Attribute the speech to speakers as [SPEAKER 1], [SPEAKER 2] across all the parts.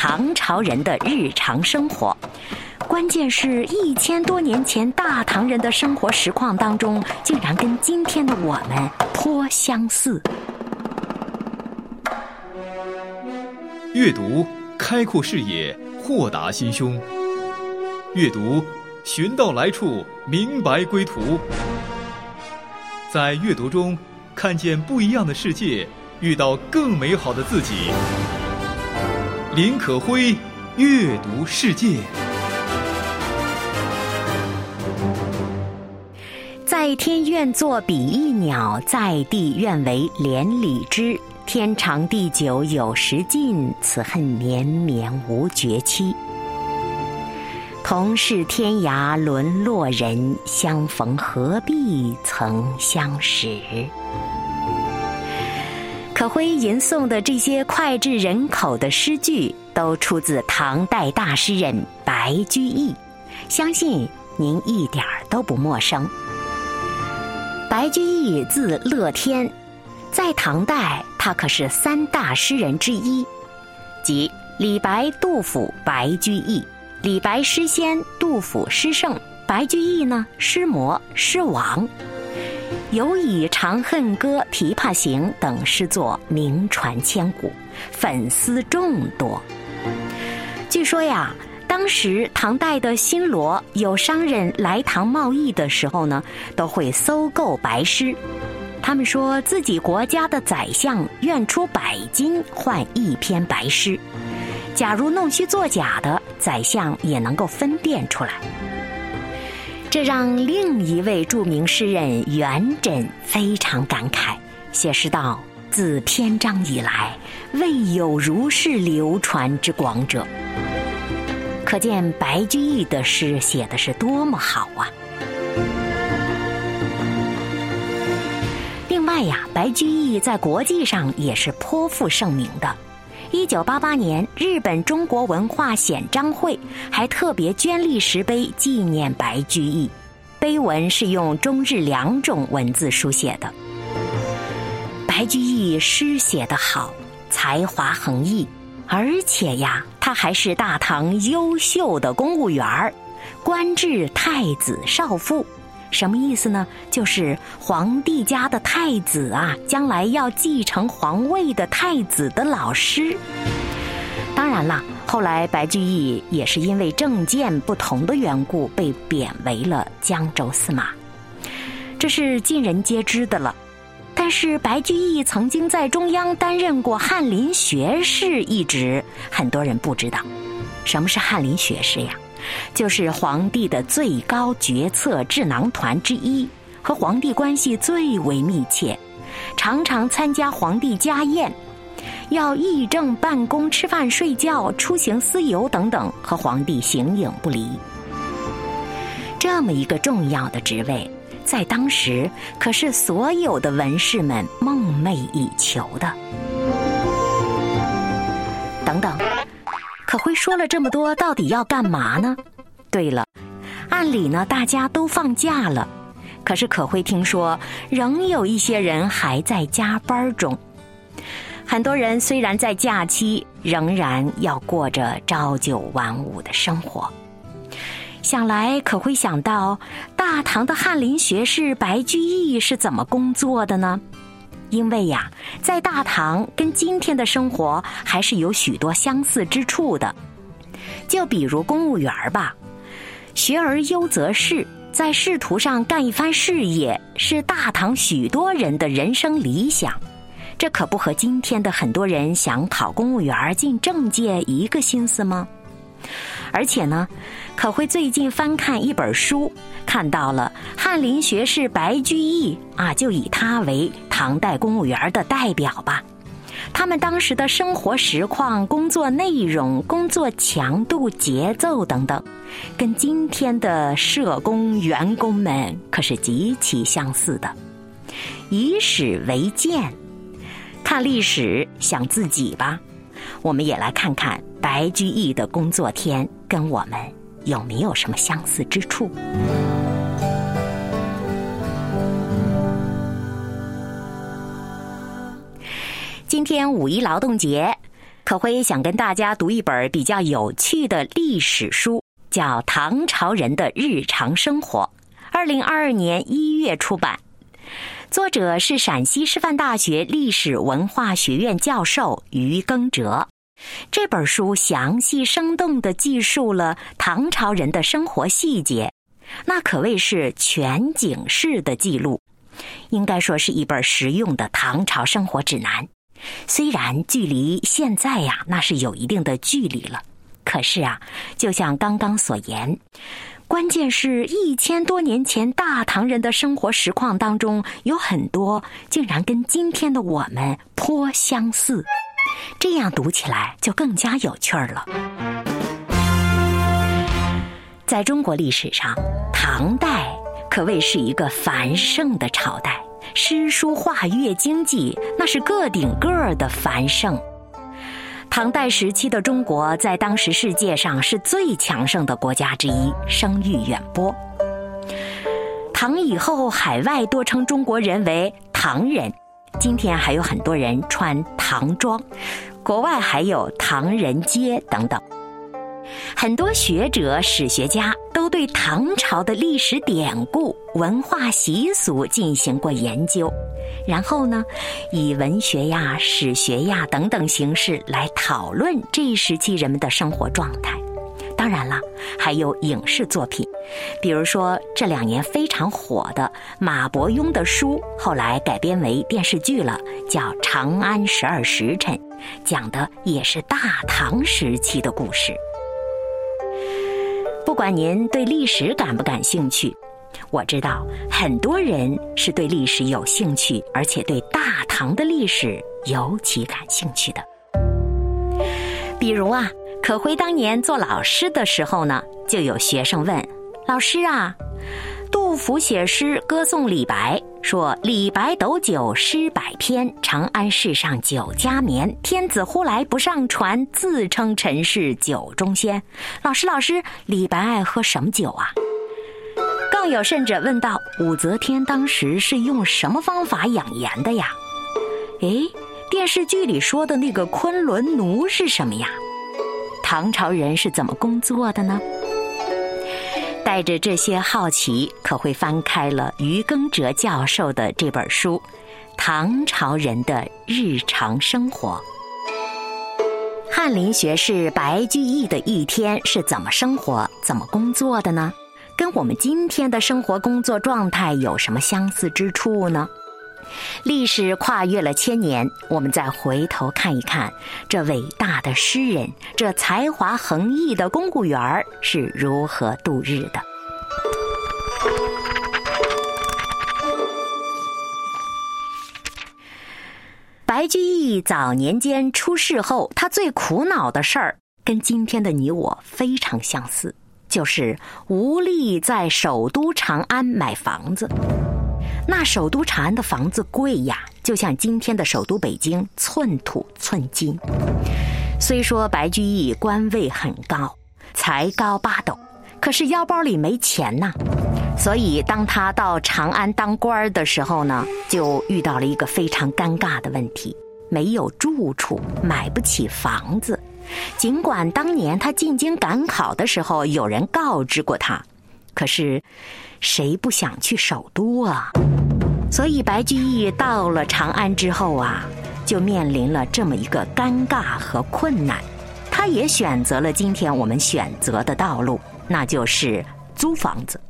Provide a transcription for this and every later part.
[SPEAKER 1] 唐朝人的日常生活。关键是一千多年前大唐人的生活实况当中，竟然跟今天的我们颇相似。
[SPEAKER 2] 阅读开阔视野，豁达心胸；阅读寻到来处，明白归途。在阅读中看见不一样的世界，遇到更美好的自己。林可辉，阅读世界。
[SPEAKER 1] 在天愿作比翼鸟，在地愿为连理枝。天长地久有时尽，此恨绵绵无绝期。同是天涯沦落人，相逢何必曾相识。可辉吟诵的这些脍炙人口的诗句，都出自唐代大诗人白居易，相信您一点儿都不陌生。白居易字乐天，在唐代他可是三大诗人之一，即李白、杜甫、白居易。李白诗仙，杜甫诗圣，白居易呢诗魔、诗王。尤以《长恨歌》《琵琶行》等诗作名传千古，粉丝众多。据说呀。当时唐代的新罗有商人来唐贸易的时候呢，都会搜购白诗。他们说自己国家的宰相愿出百金换一篇白诗，假如弄虚作假的，宰相也能够分辨出来。这让另一位著名诗人元稹非常感慨，写诗道：“自篇章以来，未有如是流传之广者。”可见白居易的诗写的是多么好啊！另外呀，白居易在国际上也是颇负盛名的。一九八八年，日本中国文化显彰会还特别捐立石碑纪念白居易，碑文是用中日两种文字书写的。白居易诗写得好，才华横溢。而且呀，他还是大唐优秀的公务员儿，官至太子少傅。什么意思呢？就是皇帝家的太子啊，将来要继承皇位的太子的老师。当然了，后来白居易也是因为政见不同的缘故，被贬为了江州司马，这是尽人皆知的了。但是白居易曾经在中央担任过翰林学士一职，很多人不知道，什么是翰林学士呀？就是皇帝的最高决策智囊团之一，和皇帝关系最为密切，常常参加皇帝家宴，要议政、办公、吃饭、睡觉、出行、私游等等，和皇帝形影不离。这么一个重要的职位。在当时，可是所有的文士们梦寐以求的。等等，可辉说了这么多，到底要干嘛呢？对了，按理呢，大家都放假了，可是可辉听说，仍有一些人还在加班中。很多人虽然在假期，仍然要过着朝九晚五的生活。想来可会想到，大唐的翰林学士白居易是怎么工作的呢？因为呀，在大唐跟今天的生活还是有许多相似之处的。就比如公务员吧，学而优则仕，在仕途上干一番事业，是大唐许多人的人生理想。这可不和今天的很多人想考公务员进政界一个心思吗？而且呢，可会最近翻看一本书，看到了翰林学士白居易啊，就以他为唐代公务员的代表吧。他们当时的生活实况、工作内容、工作强度、节奏等等，跟今天的社工员工们可是极其相似的。以史为鉴，看历史，想自己吧。我们也来看看白居易的工作天跟我们有没有什么相似之处。今天五一劳动节，可辉想跟大家读一本比较有趣的历史书，叫《唐朝人的日常生活》，二零二二年一月出版。作者是陕西师范大学历史文化学院教授于耕哲。这本书详细生动地记述了唐朝人的生活细节，那可谓是全景式的记录，应该说是一本实用的唐朝生活指南。虽然距离现在呀，那是有一定的距离了，可是啊，就像刚刚所言。关键是一千多年前大唐人的生活实况当中，有很多竟然跟今天的我们颇相似，这样读起来就更加有趣儿了。在中国历史上，唐代可谓是一个繁盛的朝代，诗书画乐经济那是个顶个儿的繁盛。唐代时期的中国，在当时世界上是最强盛的国家之一，声誉远播。唐以后，海外多称中国人为唐人，今天还有很多人穿唐装，国外还有唐人街等等。很多学者、史学家都对唐朝的历史典故、文化习俗进行过研究。然后呢，以文学呀、史学呀等等形式来讨论这一时期人们的生活状态。当然了，还有影视作品，比如说这两年非常火的马伯庸的书，后来改编为电视剧了，叫《长安十二时辰》，讲的也是大唐时期的故事。不管您对历史感不感兴趣。我知道很多人是对历史有兴趣，而且对大唐的历史尤其感兴趣的。比如啊，可辉当年做老师的时候呢，就有学生问老师啊：“杜甫写诗歌颂李白，说李白斗酒诗百篇，长安市上酒家眠。天子呼来不上船，自称臣是酒中仙。”老师，老师，李白爱喝什么酒啊？更有甚者问道：“武则天当时是用什么方法养颜的呀？”哎，电视剧里说的那个昆仑奴是什么呀？唐朝人是怎么工作的呢？带着这些好奇，可会翻开了于耕哲教授的这本书《唐朝人的日常生活》。翰林学士白居易的一天是怎么生活、怎么工作的呢？跟我们今天的生活工作状态有什么相似之处呢？历史跨越了千年，我们再回头看一看，这伟大的诗人，这才华横溢的公务员是如何度日的。白居易早年间出世后，他最苦恼的事儿，跟今天的你我非常相似。就是无力在首都长安买房子，那首都长安的房子贵呀，就像今天的首都北京，寸土寸金。虽说白居易官位很高，才高八斗，可是腰包里没钱呐。所以当他到长安当官的时候呢，就遇到了一个非常尴尬的问题：没有住处，买不起房子。尽管当年他进京赶考的时候有人告知过他，可是谁不想去首都啊？所以白居易到了长安之后啊，就面临了这么一个尴尬和困难。他也选择了今天我们选择的道路，那就是租房子。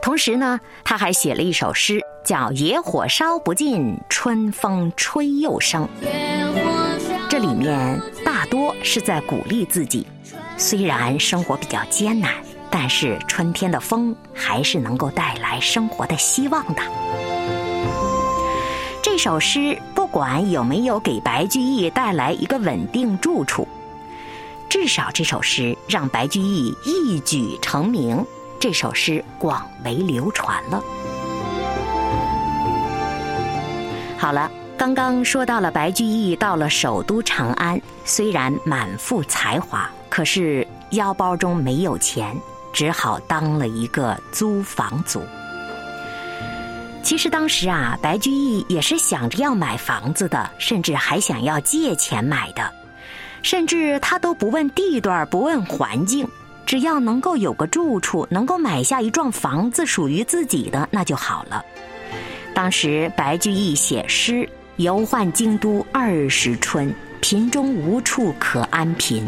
[SPEAKER 1] 同时呢，他还写了一首诗，叫《野火烧不尽，春风吹又生》。这里面大多是在鼓励自己，虽然生活比较艰难，但是春天的风还是能够带来生活的希望的。这首诗不管有没有给白居易带来一个稳定住处，至少这首诗让白居易一举成名，这首诗广为流传了。好了。刚刚说到了白居易到了首都长安，虽然满腹才华，可是腰包中没有钱，只好当了一个租房族。其实当时啊，白居易也是想着要买房子的，甚至还想要借钱买的，甚至他都不问地段，不问环境，只要能够有个住处，能够买下一幢房子属于自己的，那就好了。当时白居易写诗：“游宦京都二十春，贫中无处可安贫。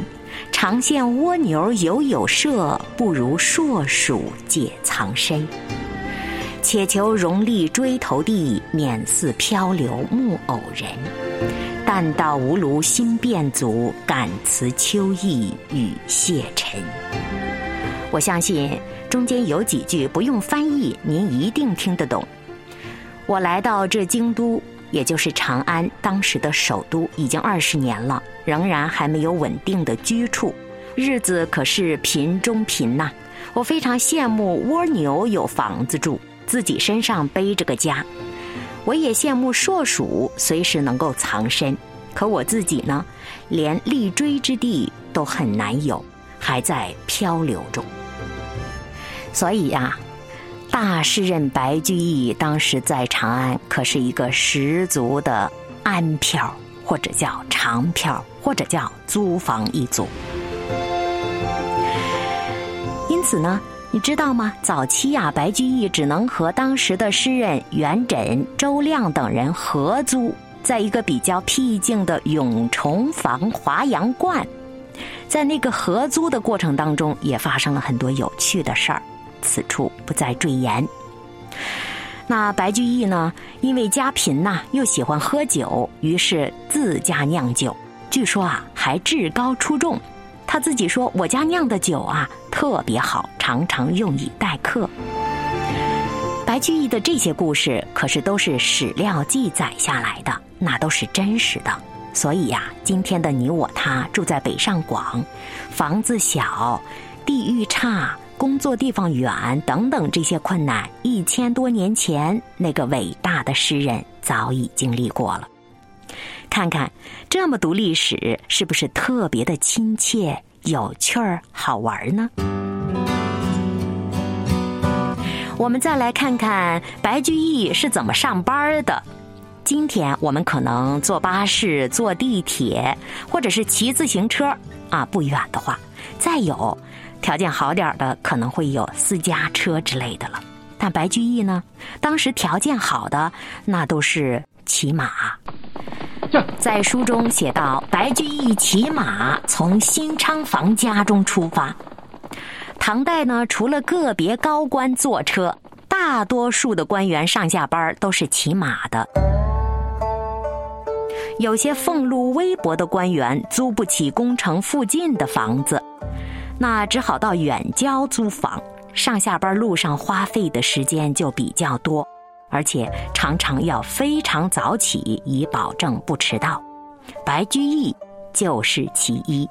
[SPEAKER 1] 常羡蜗牛犹有舍，不如硕鼠解藏身。且求荣利追头地，免似漂流木偶人。但道无庐心变足，感辞秋意与谢尘。”我相信中间有几句不用翻译，您一定听得懂。我来到这京都，也就是长安，当时的首都，已经二十年了，仍然还没有稳定的居处，日子可是贫中贫呐。我非常羡慕蜗牛有房子住，自己身上背着个家；我也羡慕硕鼠随时能够藏身，可我自己呢，连立锥之地都很难有，还在漂流中。所以呀。大诗人白居易当时在长安，可是一个十足的安漂，或者叫长漂，或者叫租房一族。因此呢，你知道吗？早期呀，白居易只能和当时的诗人元稹、周亮等人合租，在一个比较僻静的永重坊华阳观。在那个合租的过程当中，也发生了很多有趣的事儿。此处不再赘言。那白居易呢？因为家贫呐，又喜欢喝酒，于是自家酿酒。据说啊，还至高出众。他自己说：“我家酿的酒啊，特别好，常常用以待客。”白居易的这些故事可是都是史料记载下来的，那都是真实的。所以呀，今天的你我他住在北上广，房子小，地域差。工作地方远等等这些困难，一千多年前那个伟大的诗人早已经历过了。看看这么读历史，是不是特别的亲切、有趣儿、好玩呢？我们再来看看白居易是怎么上班的。今天我们可能坐巴士、坐地铁，或者是骑自行车啊，不远的话，再有。条件好点的可能会有私家车之类的了，但白居易呢，当时条件好的那都是骑马。在书中写到，白居易骑马从新昌房家中出发。唐代呢，除了个别高官坐车，大多数的官员上下班都是骑马的。有些俸禄微薄的官员租不起宫城附近的房子。那只好到远郊租房，上下班路上花费的时间就比较多，而且常常要非常早起，以保证不迟到。白居易就是其一。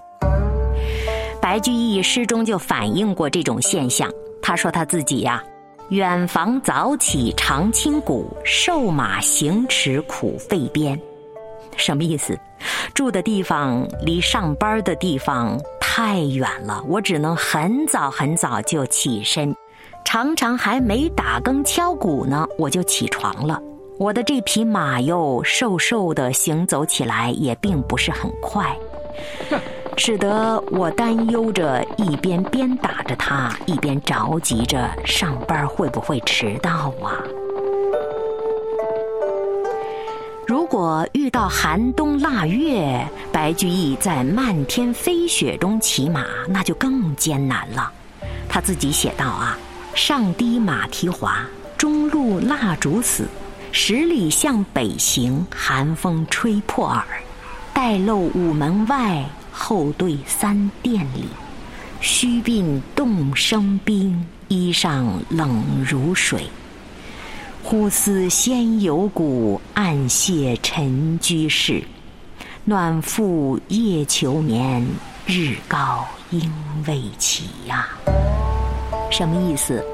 [SPEAKER 1] 白居易诗中就反映过这种现象。他说他自己呀，远房早起常清谷，瘦马行驰苦费鞭。什么意思？住的地方离上班的地方。太远了，我只能很早很早就起身，常常还没打更敲鼓呢，我就起床了。我的这匹马又瘦瘦的，行走起来也并不是很快，使得我担忧着，一边鞭打着它，一边着急着上班会不会迟到啊？如果遇到寒冬腊月，白居易在漫天飞雪中骑马，那就更艰难了。他自己写道：“啊，上堤马蹄滑，中路蜡烛死。十里向北行，寒风吹破耳。待漏午门外，后对三殿里。须鬓冻生冰，衣裳冷如水。”忽思先有古，暗谢尘居士。暖复夜求眠，日高应未起呀。什么意思？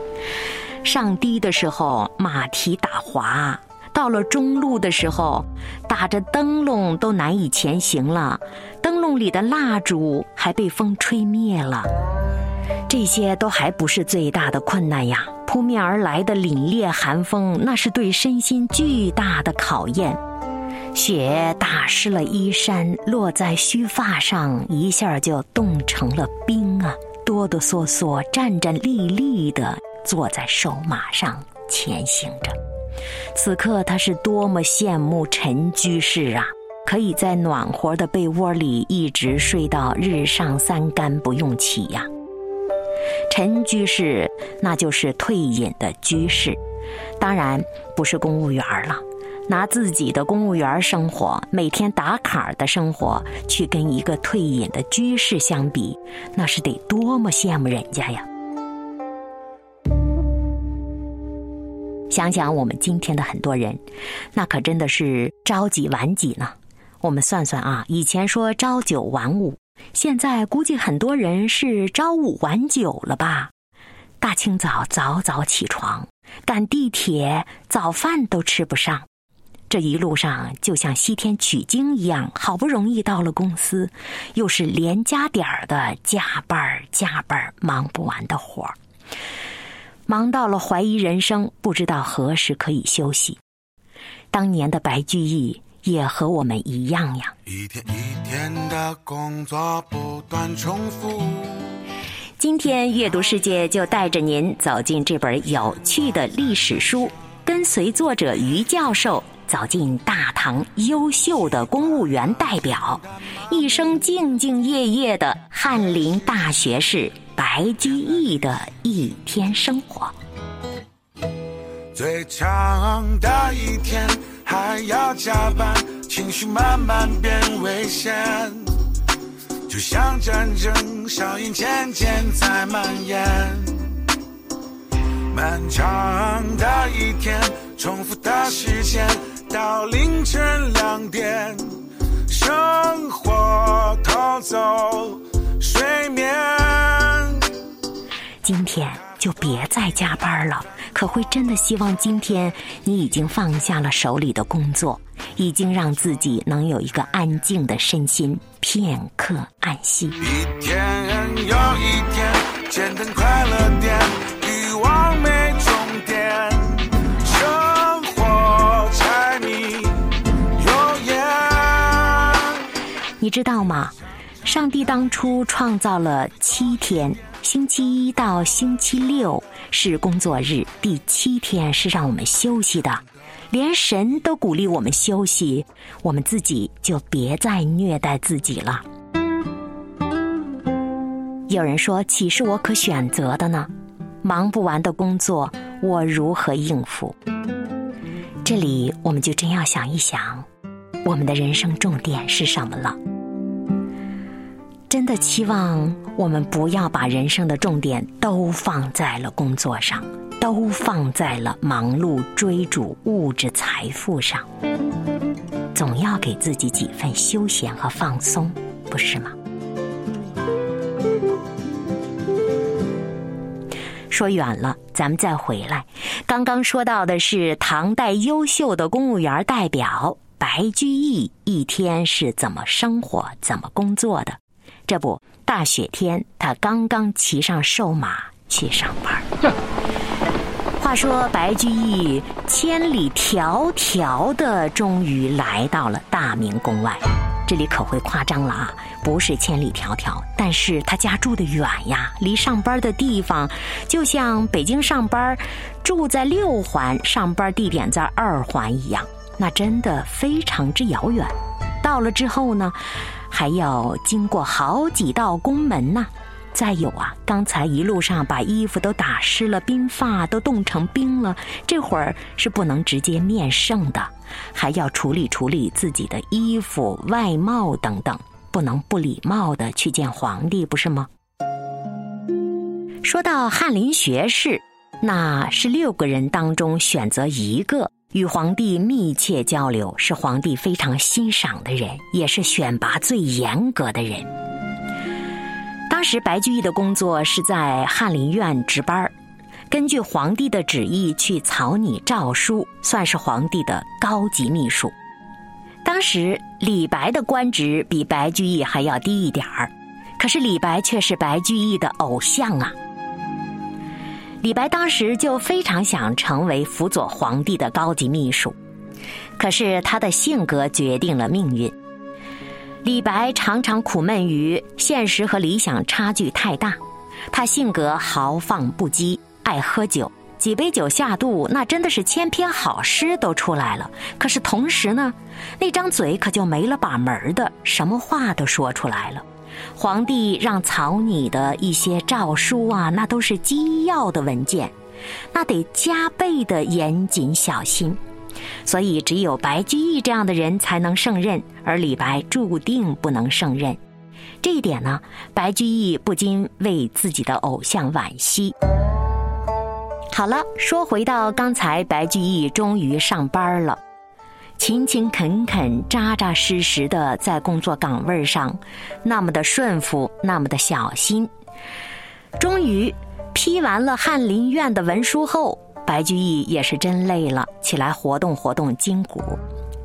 [SPEAKER 1] 上堤的时候马蹄打滑，到了中路的时候，打着灯笼都难以前行了，灯笼里的蜡烛还被风吹灭了。这些都还不是最大的困难呀。扑面而来的凛冽寒风，那是对身心巨大的考验。雪打湿了衣衫，落在须发上，一下就冻成了冰啊！哆哆嗦嗦、战战栗栗的坐在瘦马上前行着。此刻他是多么羡慕陈居士啊！可以在暖和的被窝里一直睡到日上三竿不用起呀。陈居士那就是退隐的居士，当然不是公务员了。拿自己的公务员生活、每天打卡的生活，去跟一个退隐的居士相比，那是得多么羡慕人家呀！想想我们今天的很多人，那可真的是朝几晚几呢？我们算算啊，以前说朝九晚五，现在估计很多人是朝五晚九了吧？大清早早早起床，赶地铁，早饭都吃不上。这一路上就像西天取经一样，好不容易到了公司，又是连加点儿的加班儿加班儿，忙不完的活儿，忙到了怀疑人生，不知道何时可以休息。当年的白居易也和我们一样呀。一天一天的工作不断重复。今天阅读世界就带着您走进这本有趣的历史书，跟随作者于教授。走进大唐优秀的公务员代表，一生兢兢业业的翰林大学士白居易的一天生活。最长的一天还要加班，情绪慢慢变危险，就像战争硝烟渐渐在蔓延。漫长的一天，重复的时间。到凌晨两点，生活偷走睡眠。今天就别再加班了，可会真的希望今天你已经放下了手里的工作，已经让自己能有一个安静的身心，片刻安息。一天又一天，简单快乐点。你知道吗？上帝当初创造了七天，星期一到星期六是工作日，第七天是让我们休息的。连神都鼓励我们休息，我们自己就别再虐待自己了。有人说：“岂是我可选择的呢？忙不完的工作，我如何应付？”这里我们就真要想一想，我们的人生重点是什么了。真的期望我们不要把人生的重点都放在了工作上，都放在了忙碌追逐物质财富上，总要给自己几分休闲和放松，不是吗？说远了，咱们再回来。刚刚说到的是唐代优秀的公务员代表白居易，一天是怎么生活、怎么工作的？这不，大雪天，他刚刚骑上瘦马去上班。话说，白居易千里迢迢的，终于来到了大明宫外。这里可会夸张了啊，不是千里迢迢，但是他家住的远呀，离上班的地方，就像北京上班住在六环，上班地点在二环一样，那真的非常之遥远。到了之后呢？还要经过好几道宫门呢，再有啊，刚才一路上把衣服都打湿了，鬓发都冻成冰了，这会儿是不能直接面圣的，还要处理处理自己的衣服、外貌等等，不能不礼貌的去见皇帝，不是吗？说到翰林学士，那是六个人当中选择一个。与皇帝密切交流，是皇帝非常欣赏的人，也是选拔最严格的人。当时白居易的工作是在翰林院值班根据皇帝的旨意去草拟诏书，算是皇帝的高级秘书。当时李白的官职比白居易还要低一点儿，可是李白却是白居易的偶像啊。李白当时就非常想成为辅佐皇帝的高级秘书，可是他的性格决定了命运。李白常常苦闷于现实和理想差距太大，他性格豪放不羁，爱喝酒，几杯酒下肚，那真的是千篇好诗都出来了。可是同时呢，那张嘴可就没了把门的，什么话都说出来了。皇帝让草拟的一些诏书啊，那都是机要的文件，那得加倍的严谨小心。所以，只有白居易这样的人才能胜任，而李白注定不能胜任。这一点呢，白居易不禁为自己的偶像惋惜。好了，说回到刚才，白居易终于上班了。勤勤恳恳、扎扎实实的在工作岗位上，那么的顺服，那么的小心。终于批完了翰林院的文书后，白居易也是真累了，起来活动活动筋骨。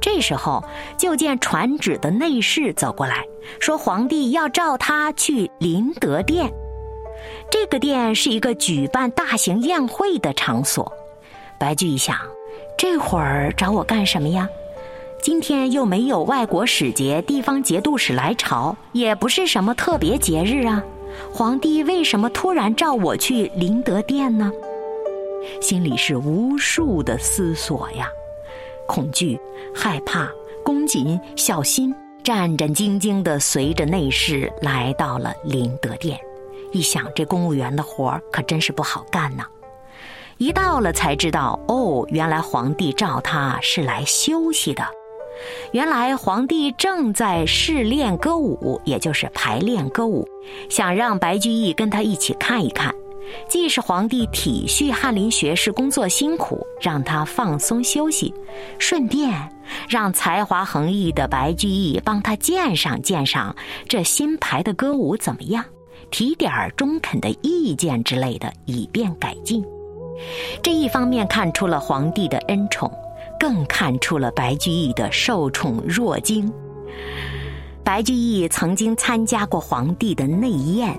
[SPEAKER 1] 这时候，就见传旨的内侍走过来说：“皇帝要召他去麟德殿。这个殿是一个举办大型宴会的场所。”白居易想：“这会儿找我干什么呀？”今天又没有外国使节、地方节度使来朝，也不是什么特别节日啊。皇帝为什么突然召我去麟德殿呢？心里是无数的思索呀，恐惧、害怕、恭谨、小心，战战兢兢地随着内侍来到了麟德殿。一想，这公务员的活儿可真是不好干呐。一到了才知道，哦，原来皇帝召他是来休息的。原来皇帝正在试练歌舞，也就是排练歌舞，想让白居易跟他一起看一看。既是皇帝体恤翰林学士工作辛苦，让他放松休息，顺便让才华横溢的白居易帮他鉴赏鉴赏这新排的歌舞怎么样，提点儿中肯的意见之类的，以便改进。这一方面看出了皇帝的恩宠。更看出了白居易的受宠若惊。白居易曾经参加过皇帝的内宴，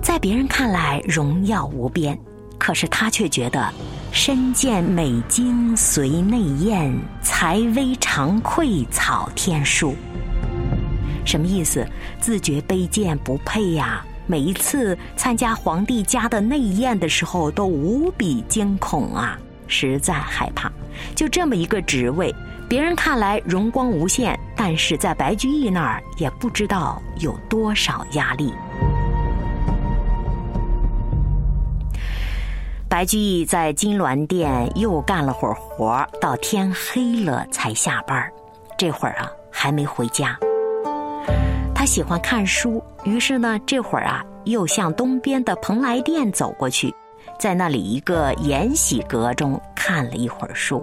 [SPEAKER 1] 在别人看来荣耀无边，可是他却觉得身见美经随内宴，才微常愧草天书。什么意思？自觉卑贱不配呀！每一次参加皇帝家的内宴的时候，都无比惊恐啊，实在害怕。就这么一个职位，别人看来荣光无限，但是在白居易那儿也不知道有多少压力。白居易在金銮殿又干了会儿活，到天黑了才下班这会儿啊，还没回家。他喜欢看书，于是呢，这会儿啊，又向东边的蓬莱殿走过去。在那里一个延禧阁中看了一会儿书，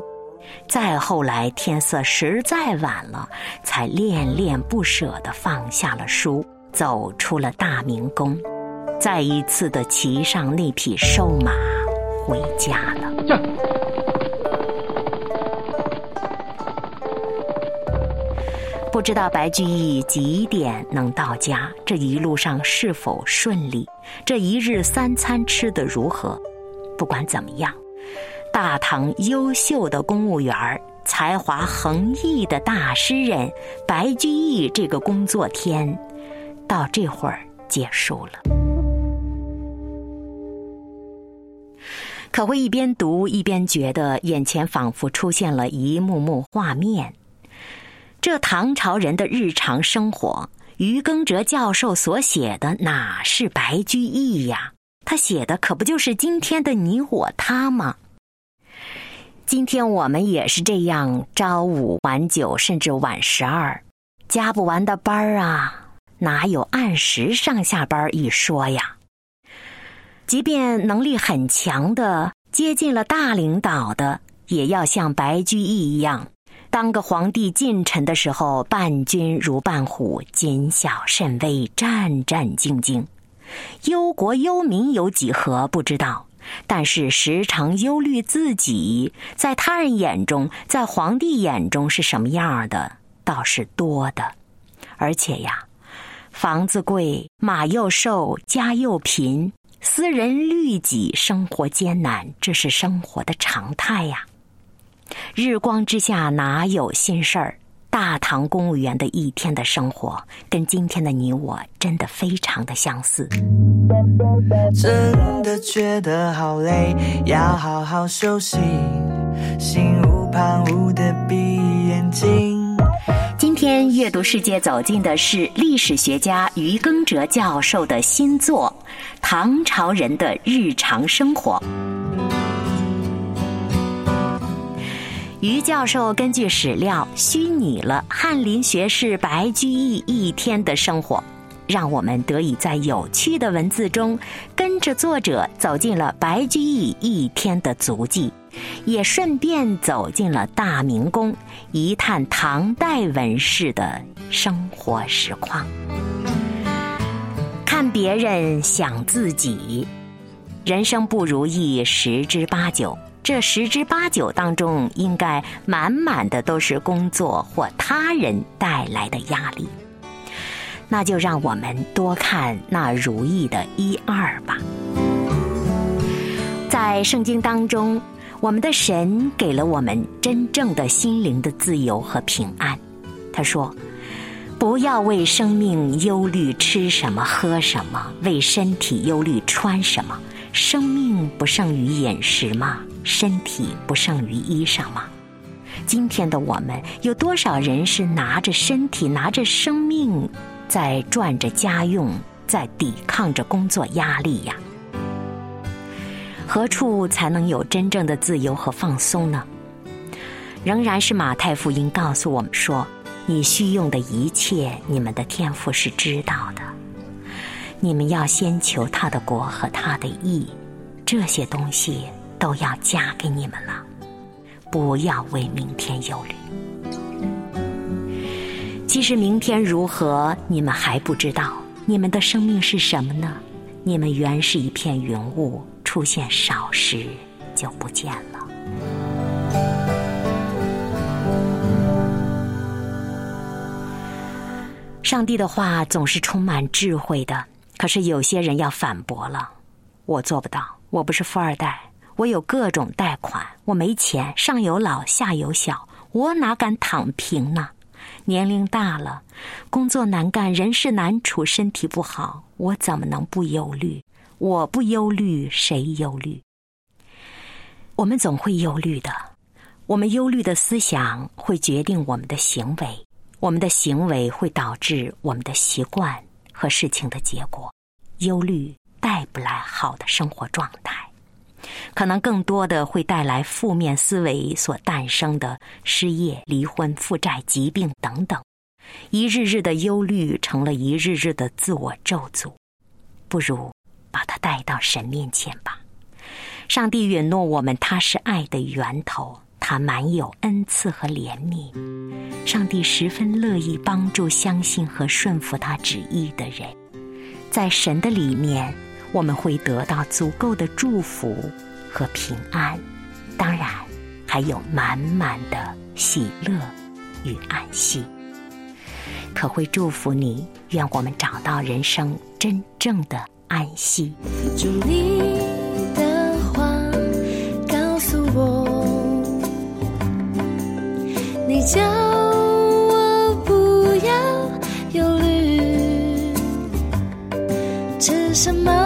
[SPEAKER 1] 再后来天色实在晚了，才恋恋不舍地放下了书，走出了大明宫，再一次的骑上那匹瘦马回家了。不知道白居易几点能到家？这一路上是否顺利？这一日三餐吃得如何？不管怎么样，大唐优秀的公务员才华横溢的大诗人白居易这个工作天，到这会儿结束了。可会一边读一边觉得眼前仿佛出现了一幕幕画面。这唐朝人的日常生活，于耕哲教授所写的哪是白居易呀？他写的可不就是今天的你我他吗？今天我们也是这样，朝五晚九，甚至晚十二，加不完的班儿啊，哪有按时上下班一说呀？即便能力很强的，接近了大领导的，也要像白居易一样。当个皇帝近臣的时候，伴君如伴虎，谨小慎微，战战兢兢。忧国忧民有几何不知道，但是时常忧虑自己在他人眼中，在皇帝眼中是什么样的，倒是多的。而且呀，房子贵，马又瘦，家又贫，私人律己，生活艰难，这是生活的常态呀。日光之下哪有心事儿？大唐公务员的一天的生活，跟今天的你我真的非常的相似。
[SPEAKER 3] 真的觉得好累，要好好休息，心无旁骛的闭眼睛。
[SPEAKER 1] 今天阅读世界走进的是历史学家于耕哲教授的新作《唐朝人的日常生活》。于教授根据史料虚拟了翰林学士白居易一天的生活，让我们得以在有趣的文字中跟着作者走进了白居易一天的足迹，也顺便走进了大明宫，一探唐代文士的生活实况。看别人，想自己，人生不如意十之八九。这十之八九当中，应该满满的都是工作或他人带来的压力。那就让我们多看那如意的一二吧。在圣经当中，我们的神给了我们真正的心灵的自由和平安。他说：“不要为生命忧虑吃什么喝什么，为身体忧虑穿什么。生命不胜于饮食吗？”身体不胜于衣裳吗？今天的我们有多少人是拿着身体、拿着生命，在赚着家用，在抵抗着工作压力呀？何处才能有真正的自由和放松呢？仍然是马太福音告诉我们说：“你需用的一切，你们的天赋是知道的。你们要先求他的国和他的义，这些东西。”都要嫁给你们了，不要为明天忧虑。其实明天如何，你们还不知道。你们的生命是什么呢？你们原是一片云雾，出现少时就不见了。上帝的话总是充满智慧的，可是有些人要反驳了。我做不到，我不是富二代。我有各种贷款，我没钱，上有老下有小，我哪敢躺平呢？年龄大了，工作难干，人事难处，身体不好，我怎么能不忧虑？我不忧虑，谁忧虑？我们总会忧虑的，我们忧虑的思想会决定我们的行为，我们的行为会导致我们的习惯和事情的结果。忧虑带不来好的生活状态。可能更多的会带来负面思维所诞生的失业、离婚、负债、疾病等等，一日日的忧虑成了一日日的自我咒诅。不如把它带到神面前吧。上帝允诺我们，他是爱的源头，他满有恩赐和怜悯。上帝十分乐意帮助相信和顺服他旨意的人，在神的里面。我们会得到足够的祝福和平安，当然还有满满的喜乐与安息。可会祝福你，愿我们找到人生真正的安息。
[SPEAKER 4] 祝你的话告诉我，你叫我不要忧虑，吃？什么？